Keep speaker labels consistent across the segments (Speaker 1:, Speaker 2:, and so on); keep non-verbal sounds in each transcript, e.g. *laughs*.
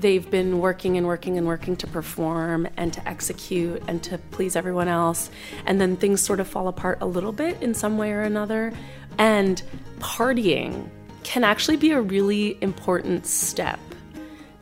Speaker 1: they've been working and working and working to perform and to execute and to please everyone else. And then things sort of fall apart a little bit in some way or another. And partying can actually be a really important step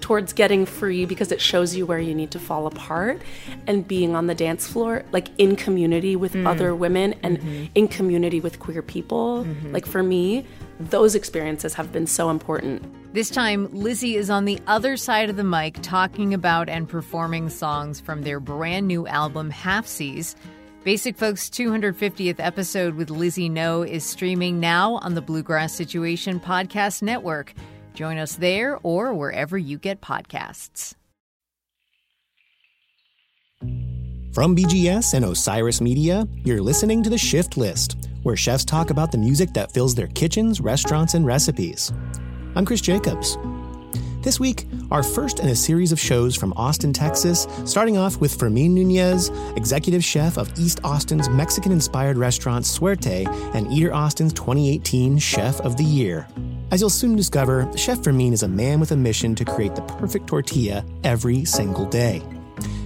Speaker 1: towards getting free because it shows you where you need to fall apart and being on the dance floor like in community with mm. other women and mm-hmm. in community with queer people mm-hmm. like for me those experiences have been so important
Speaker 2: this time lizzie is on the other side of the mic talking about and performing songs from their brand new album Halfsies. Basic Folks 250th episode with Lizzie No is streaming now on the Bluegrass Situation Podcast Network. Join us there or wherever you get podcasts.
Speaker 3: From BGS and Osiris Media, you're listening to The Shift List, where chefs talk about the music that fills their kitchens, restaurants, and recipes. I'm Chris Jacobs. This week, our first in a series of shows from Austin, Texas, starting off with Fermin Nunez, executive chef of East Austin's Mexican inspired restaurant Suerte and Eater Austin's 2018 Chef of the Year. As you'll soon discover, Chef Fermin is a man with a mission to create the perfect tortilla every single day.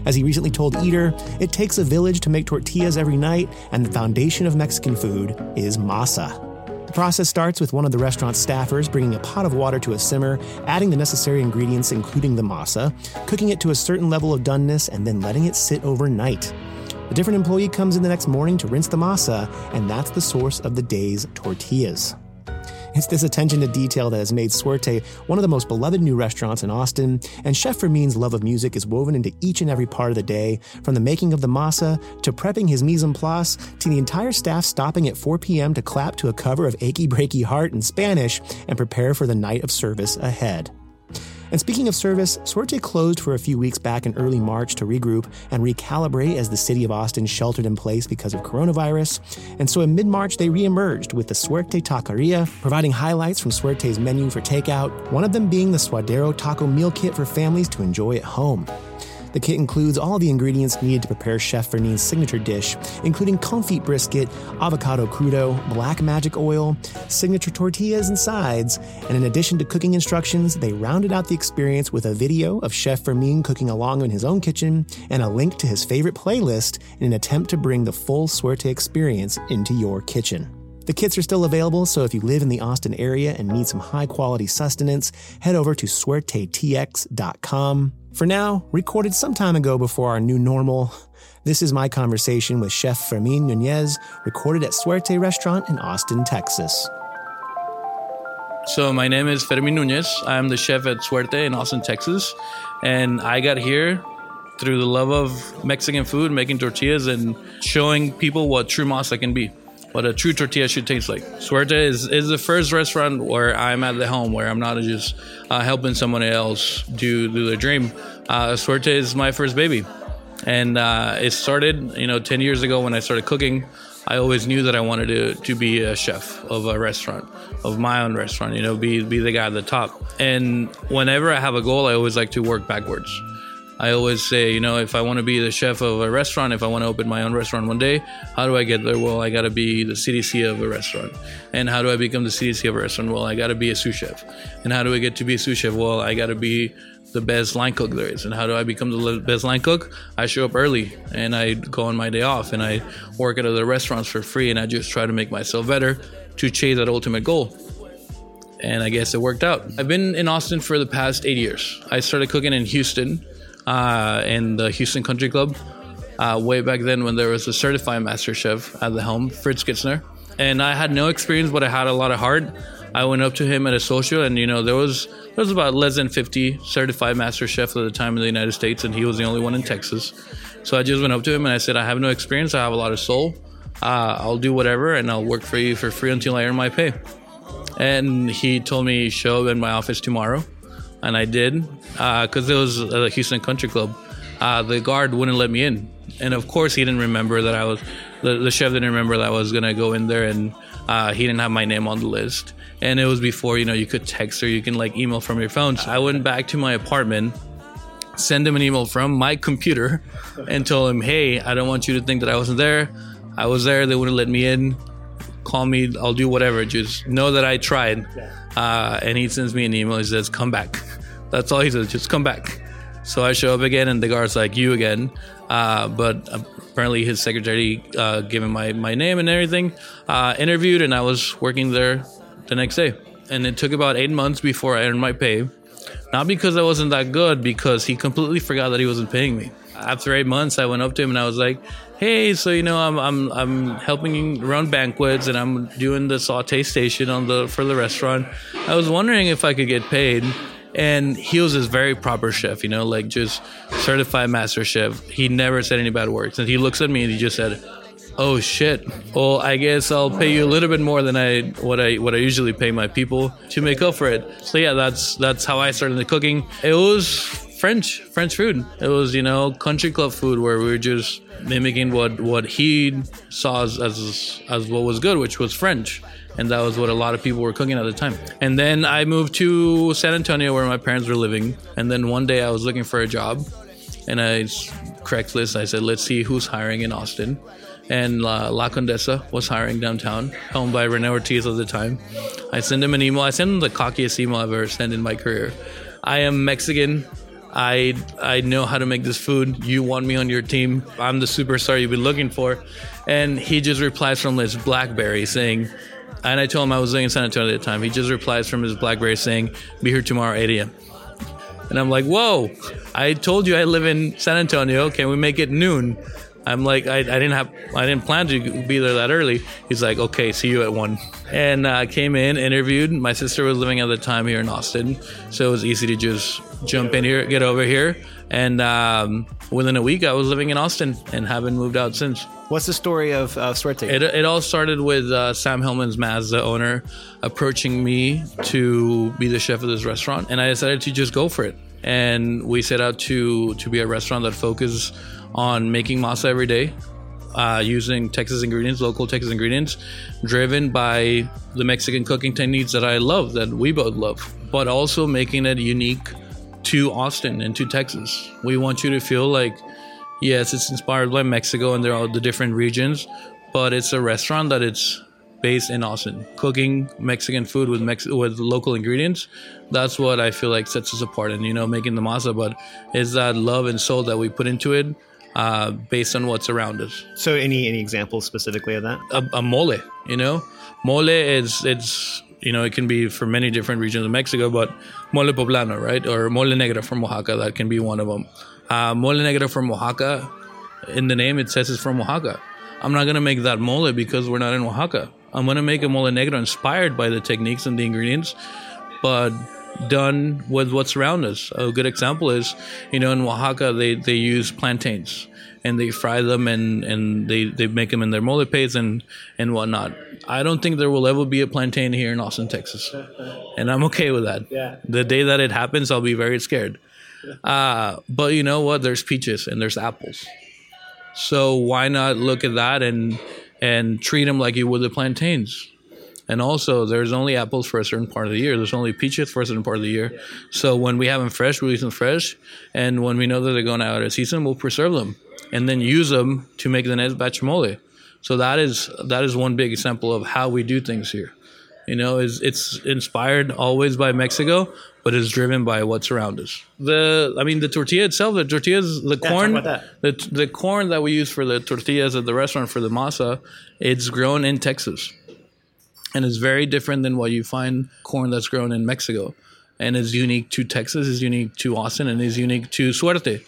Speaker 3: As he recently told Eater, it takes a village to make tortillas every night, and the foundation of Mexican food is masa. The process starts with one of the restaurant's staffers bringing a pot of water to a simmer, adding the necessary ingredients, including the masa, cooking it to a certain level of doneness, and then letting it sit overnight. A different employee comes in the next morning to rinse the masa, and that's the source of the day's tortillas. It's this attention to detail that has made Suerte one of the most beloved new restaurants in Austin, and Chef Fermin's love of music is woven into each and every part of the day, from the making of the masa to prepping his mise en place to the entire staff stopping at 4 p.m. to clap to a cover of Achy Breaky Heart in Spanish and prepare for the night of service ahead. And speaking of service, Suerte closed for a few weeks back in early March to regroup and recalibrate as the city of Austin sheltered in place because of coronavirus. And so in mid March, they reemerged with the Suerte Taqueria, providing highlights from Suerte's menu for takeout, one of them being the Suadero Taco Meal Kit for families to enjoy at home. The kit includes all the ingredients needed to prepare Chef Fermin's signature dish, including confit brisket, avocado crudo, black magic oil, signature tortillas and sides, and in addition to cooking instructions, they rounded out the experience with a video of Chef Fermin cooking along in his own kitchen and a link to his favorite playlist in an attempt to bring the full Suerte experience into your kitchen. The kits are still available, so if you live in the Austin area and need some high quality sustenance, head over to suertetx.com. For now, recorded some time ago before our new normal, this is my conversation with Chef Fermin Nunez, recorded at Suerte Restaurant in Austin, Texas.
Speaker 4: So, my name is Fermin Nunez. I'm the chef at Suerte in Austin, Texas. And I got here through the love of Mexican food, making tortillas, and showing people what true masa can be what a true tortilla should taste like. Suerte is, is the first restaurant where I'm at the home, where I'm not just uh, helping someone else do, do their dream. Uh, Suerte is my first baby. And uh, it started, you know, 10 years ago when I started cooking. I always knew that I wanted to, to be a chef of a restaurant, of my own restaurant, you know, be, be the guy at the top. And whenever I have a goal, I always like to work backwards I always say, you know, if I want to be the chef of a restaurant, if I want to open my own restaurant one day, how do I get there? Well, I got to be the CDC of a restaurant. And how do I become the CDC of a restaurant? Well, I got to be a sous chef. And how do I get to be a sous chef? Well, I got to be the best line cook there is. And how do I become the best line cook? I show up early and I go on my day off and I work at other restaurants for free and I just try to make myself better to chase that ultimate goal and I guess it worked out. I've been in Austin for the past eight years. I started cooking in Houston uh, in the Houston Country Club uh, way back then when there was a certified master chef at the helm, Fritz Gitschner. And I had no experience, but I had a lot of heart. I went up to him at a social, and you know there was there was about less than 50 certified master chefs at the time in the United States, and he was the only one in Texas. So I just went up to him and I said, "I have no experience. I have a lot of soul. Uh, I'll do whatever, and I'll work for you for free until I earn my pay." And he told me show up in my office tomorrow and I did because uh, it was the Houston Country Club. Uh, the guard wouldn't let me in, and of course he didn't remember that I was the, the chef didn't remember that I was gonna go in there, and uh, he didn't have my name on the list. And it was before you know you could text or you can like email from your phone. So I went back to my apartment, send him an email from my computer, and told him, "Hey, I don't want you to think that I wasn't there. I was there. They wouldn't let me in. Call me. I'll do whatever. Just know that I tried." Uh, and he sends me an email. He says, "Come back." That's all he says. Just come back. So I show up again, and the guard's like, "You again?" Uh, but apparently, his secretary uh, gave him my my name and everything. Uh, interviewed, and I was working there the next day. And it took about eight months before I earned my pay. Not because I wasn't that good, because he completely forgot that he wasn't paying me. After eight months, I went up to him and I was like, "Hey, so you know, I'm I'm I'm helping run banquets and I'm doing the saute station on the for the restaurant. I was wondering if I could get paid." And he was very proper chef, you know, like just certified master chef. He never said any bad words. And he looks at me and he just said, "Oh shit. Well, I guess I'll pay you a little bit more than I what I what I usually pay my people to make up for it." So yeah, that's that's how I started the cooking. It was French French food. It was you know country club food where we were just mimicking what what he saw as as, as what was good, which was French and that was what a lot of people were cooking at the time. And then I moved to San Antonio where my parents were living, and then one day I was looking for a job, and I Craigslist I said let's see who's hiring in Austin. And uh, La Condesa was hiring downtown, owned by Rene Ortiz at the time. I sent him an email. I sent him the cockiest email I've ever sent in my career. I am Mexican. I I know how to make this food. You want me on your team? I'm the superstar you've been looking for. And he just replies from his BlackBerry saying, and I told him I was living in San Antonio at the time. He just replies from his BlackBerry saying, "Be here tomorrow 8 a.m." And I'm like, "Whoa! I told you I live in San Antonio. Can we make it noon?" I'm like, I, I didn't have, I didn't plan to be there that early. He's like, okay, see you at one. And I uh, came in, interviewed. My sister was living at the time here in Austin, so it was easy to just jump in here, get over here, and um, within a week, I was living in Austin and haven't moved out since.
Speaker 3: What's the story of uh, Suerte?
Speaker 4: It, it all started with uh, Sam Hellman-Mass, the owner, approaching me to be the chef of this restaurant, and I decided to just go for it. And we set out to to be a restaurant that focuses on making masa every day, uh, using Texas ingredients, local Texas ingredients, driven by the Mexican cooking techniques that I love, that we both love, but also making it unique to Austin and to Texas. We want you to feel like, yes, it's inspired by Mexico and there are the different regions, but it's a restaurant that it's based in Austin, cooking Mexican food with Mex- with local ingredients. That's what I feel like sets us apart. And you know, making the masa, but it's that love and soul that we put into it uh, based on what's around us.
Speaker 3: So, any any examples specifically of that?
Speaker 4: A, a mole, you know, mole is it's you know it can be for many different regions of Mexico, but mole poblano, right, or mole negra from Oaxaca, that can be one of them. Uh, mole negra from Oaxaca, in the name it says it's from Oaxaca. I'm not gonna make that mole because we're not in Oaxaca. I'm gonna make a mole negra inspired by the techniques and the ingredients, but done with what's around us. A good example is, you know, in Oaxaca, they, they use plantains and they fry them and, and they, they make them in their mole paste and, and whatnot. I don't think there will ever be a plantain here in Austin, Texas. And I'm okay with that. Yeah. The day that it happens, I'll be very scared. Uh, but you know what? There's peaches and there's apples. So why not look at that and and treat them like you would the plantains? And also, there's only apples for a certain part of the year. There's only peaches for a certain part of the year. So when we have them fresh, we use them fresh. And when we know that they're going out of season, we'll preserve them and then use them to make the next batch mole. So that is that is one big example of how we do things here. You know, is it's inspired always by Mexico, but is driven by what's around us. The I mean, the tortilla itself, the tortillas, the
Speaker 3: Yeah,
Speaker 4: corn, the the corn that we use for the tortillas at the restaurant for the masa, it's grown in Texas, and it's very different than what you find corn that's grown in Mexico, and is unique to Texas, is unique to Austin, and is unique to Suerte.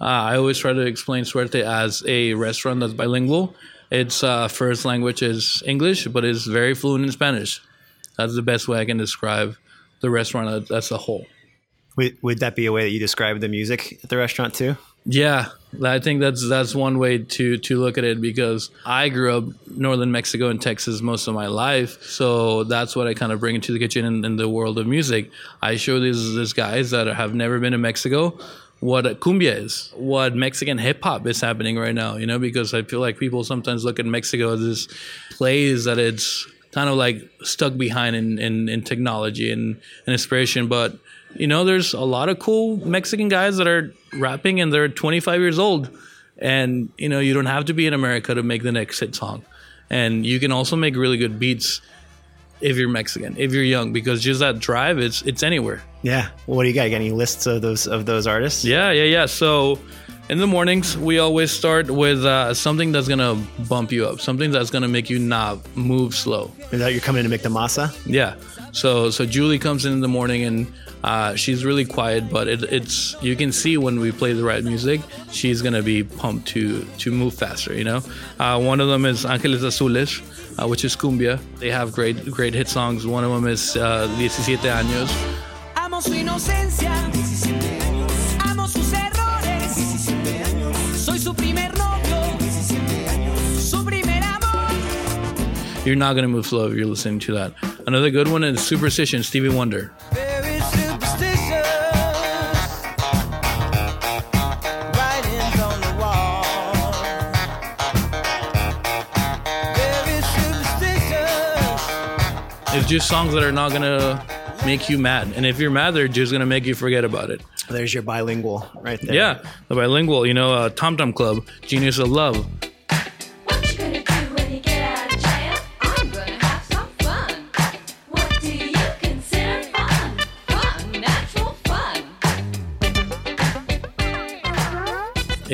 Speaker 4: Uh, I always try to explain Suerte as a restaurant that's bilingual. Its uh, first language is English, but it's very fluent in Spanish. That's the best way I can describe the restaurant uh, as- as a whole.
Speaker 3: Would, would that be a way that you describe the music at the restaurant too?
Speaker 4: Yeah, I think that's that's one way to to look at it because I grew up northern Mexico and Texas most of my life, so that's what I kind of bring into the kitchen in, in the world of music. I show these these guys that have never been to Mexico what cumbia is, what Mexican hip hop is happening right now. You know, because I feel like people sometimes look at Mexico as this place that it's kind of like stuck behind in, in, in technology and, and inspiration. But, you know, there's a lot of cool Mexican guys that are rapping and they're 25 years old. And, you know, you don't have to be in America to make the next hit song. And you can also make really good beats if you're Mexican, if you're young, because just that drive, it's it's anywhere.
Speaker 3: Yeah. Well, what do you got? You got any lists of those of those artists?
Speaker 4: Yeah, yeah, yeah. So in the mornings, we always start with uh, something that's gonna bump you up, something that's gonna make you not move slow.
Speaker 3: Is that you're coming in to make the masa?
Speaker 4: Yeah. So so Julie comes in in the morning and uh, she's really quiet, but it, it's you can see when we play the right music, she's gonna be pumped to to move faster. You know, uh, one of them is Ángeles Azules, uh, which is cumbia. They have great great hit songs. One of them is uh, 17 años. You're not gonna move slow if you're listening to that. Another good one is Superstition, Stevie Wonder.
Speaker 5: Very superstitious. Writings on the wall. Very superstitious.
Speaker 4: It's just songs that are not gonna make you mad, and if you're mad, they're just gonna make you forget about it.
Speaker 3: There's your bilingual right there.
Speaker 4: Yeah, the bilingual, you know, uh, Tom Tom Club, Genius of Love.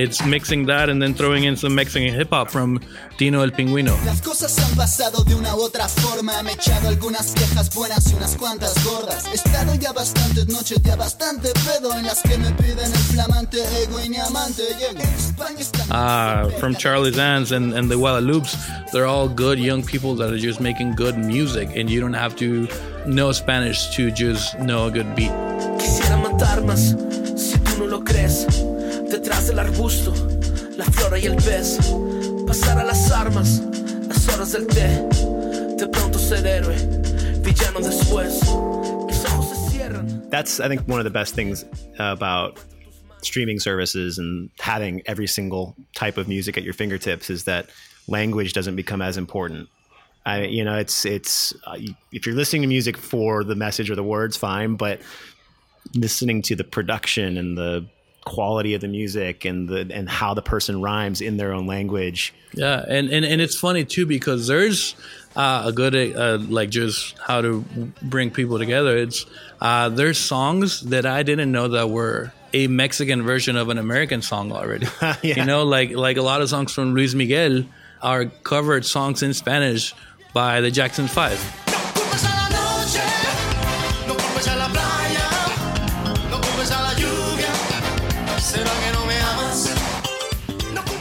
Speaker 4: It's mixing that and then throwing in some Mexican hip hop from Dino El Pingüino.
Speaker 6: Las cosas han pasado de una u otra forma. Me he echado algunas viejas buenas y unas cuantas gordas. He estado ya bastantes noches, ya bastante pedo en las que me piden el flamante ego y mi amante. Llego. España está.
Speaker 4: Uh, from Charles Ans and, and the Guadalupes, they're all good young people that are just making good music, and you don't have to know Spanish to just know a good beat.
Speaker 5: Detrás del arbusto, la flora y el pez. Pasar a las armas, las horas del té. De pronto ser héroe, villano después. Mis ojos se cierran.
Speaker 3: That's I think one of the best things about streaming services and having every single type of music at your fingertips is that language doesn't become as important. I, you know, it's it's uh, if you're listening to music for the message or the words, fine, but listening to the production and the quality of the music and the and how the person rhymes in their own language.
Speaker 4: Yeah, and, and, and it's funny too because there's uh, a good uh, like just how to bring people together. It's uh, there's songs that I didn't know that were a Mexican version of an American song already. *laughs*
Speaker 3: Yeah.
Speaker 4: You know, like like a lot of songs from Luis Miguel are covered songs in Spanish by the Jackson Five.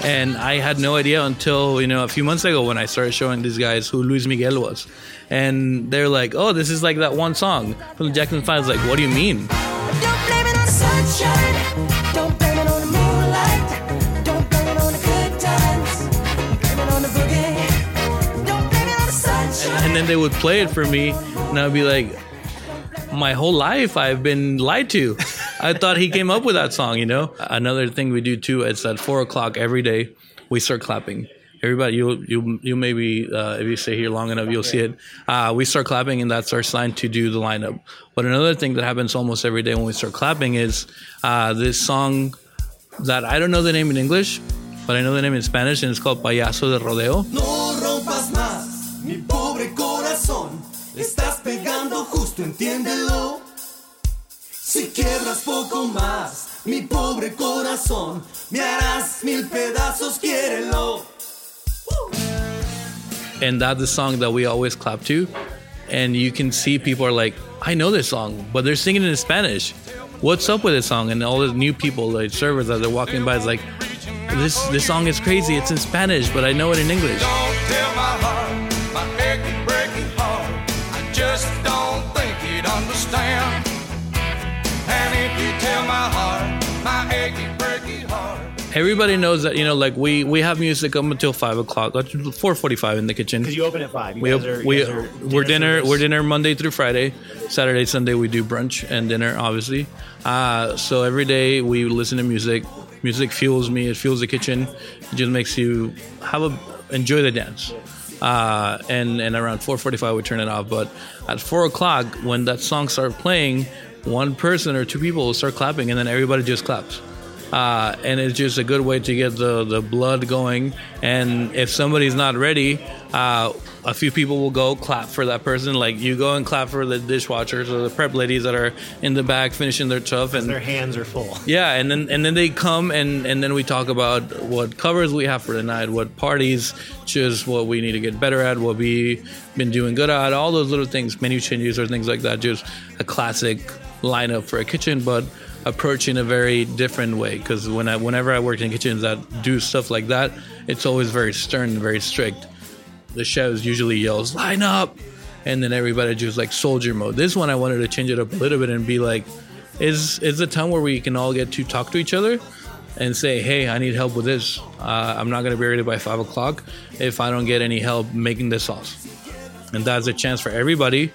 Speaker 4: And I had no idea until, you know, a few months ago when I started showing these guys who Luis Miguel was. And they're like, oh, this is like that one song from the Jackson 5. Like, what do you mean?
Speaker 5: Don't blame it on the sunshine. Don't blame it on the moonlight. Don't blame it on the good times. Blame it on the boogie. Don't blame it on the sunshine.
Speaker 4: And then they would play it for me, and I'd be like, my whole life I've been lied to. I thought he came up with that song, you know? Another thing we do too, it's at four o'clock every day, we start clapping. Everybody, you you you maybe uh, if you stay here long enough, you'll see it. Uh, we start clapping, and that's our sign to do the lineup. But another thing that happens almost every day when we start clapping is uh, this song that I don't know the name in English, but I know the name in Spanish, and it's called Payaso de Rodeo.
Speaker 7: No rompas más, mi pobre corazón. Estás pegando justo, entiéndelo. Si quiebras poco más, mi pobre corazón, me harás mil pedazos, quiérelo.
Speaker 4: and that's the song that we always clap to. And you can see people are like, I know this song, but they're singing it in Spanish. What's up with this song? And all the new people, like servers, as they're walking by, is like, this this song is crazy. It's in Spanish, but I know it in English. Everybody knows that you know, like we we have music up until five o'clock, four forty-five in the kitchen.
Speaker 3: Because you open at five. You
Speaker 4: we
Speaker 3: guys are, you
Speaker 4: we
Speaker 3: are
Speaker 4: we're dinner
Speaker 3: service.
Speaker 4: we're dinner Monday through Friday, Saturday Sunday we do brunch and dinner obviously. Uh, so every day we listen to music. Music fuels me. It fuels the kitchen. It just makes you have a enjoy the dance. Uh, and and around 4:45 we turn it off. But at four o'clock when that song starts playing, one person or two people will start clapping, and then everybody just claps uh, and it's just a good way to get the, the blood going. And if somebody's not ready, uh, a few people will go clap for that person. Like you go and clap for the dishwashers or the prep ladies that are in the back finishing their stuff, and
Speaker 3: Their hands are full. *laughs*
Speaker 4: yeah, and then and then they come and and then we talk about what covers we have for the night, what parties, just what we need to get better at, what we've been doing good at, all those little things, menu changes or things like that. Just a classic lineup for a kitchen, but approach in a very different way. Because when I whenever I work in kitchens that do stuff like that, it's always very stern and very strict. The chefs usually yells line up, and then everybody just like soldier mode. This one I wanted to change it up a little bit and be like is is a time where we can all get to talk to each other and say, "Hey, I need help with this. Uh, I'm not to be ready by five o'clock if I don't get any help making this sauce." And that's a chance for everybody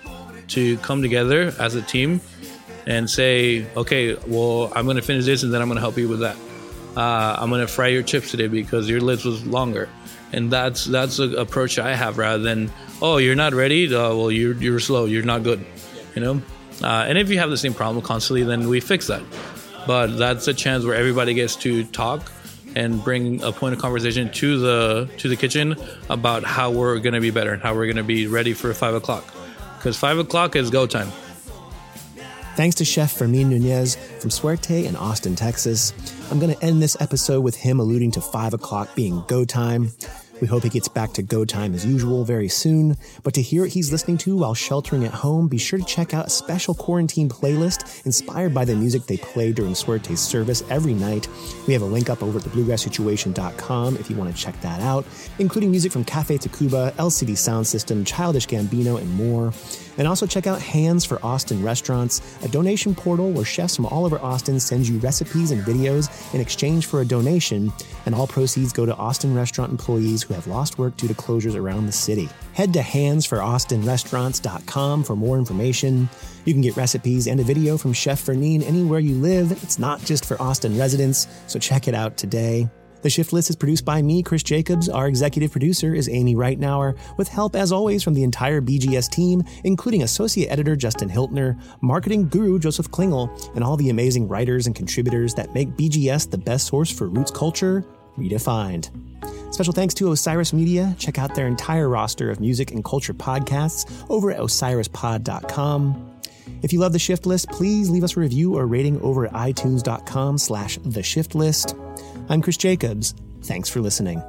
Speaker 4: to come together as a team and say, "Okay, well, I'm going to finish this, and then I'm going to help you with that. Uh, I'm going to fry your chips today because your list was longer." And that's that's the approach I have rather than, "Oh, you're not ready. Uh, well, you're you're slow. You're not good." You know. Uh, and if you have the same problem constantly, then we fix that. But that's a chance where everybody gets to talk and bring a point of conversation to the to the kitchen about how we're going to be better and how we're going to be ready for five o'clock. Because five o'clock is go time.
Speaker 3: Thanks to Chef Fermin Nunez from Suerte in Austin, Texas. I'm going to end this episode with him alluding to 5 o'clock being go time. We hope he gets back to go time as usual very soon. But to hear what he's listening to while sheltering at home, be sure to check out a special quarantine playlist inspired by the music they play during Suerte's service every night. We have a link up over at thebluegrasssituation.com if you want to check that out, including music from Cafe Tacuba, LCD Sound System, Childish Gambino, and more. And also check out Hands for Austin Restaurants, a donation portal where chefs from all over Austin send you recipes and videos in exchange for a donation, and all proceeds go to Austin restaurant employees who have lost work due to closures around the city. Head to handsforaustinrestaurants.com for more information. You can get recipes and a video from Chef Fermin anywhere you live. It's not just for Austin residents, so check it out today. The Shift List is produced by me, Chris Jacobs. Our executive producer is Amy Reitnouer, with help as always from the entire BGS team, including associate editor Justin Hiltner, marketing guru Joseph Klingel, and all the amazing writers and contributors that make BGS the best source for roots culture redefined. Special thanks to Osiris Media. Check out their entire roster of music and culture podcasts over at osirispod.com. If you love the Shift List, please leave us a review or rating over at itunes.com slash the shift list. I'm Chris Jacobs. Thanks for listening.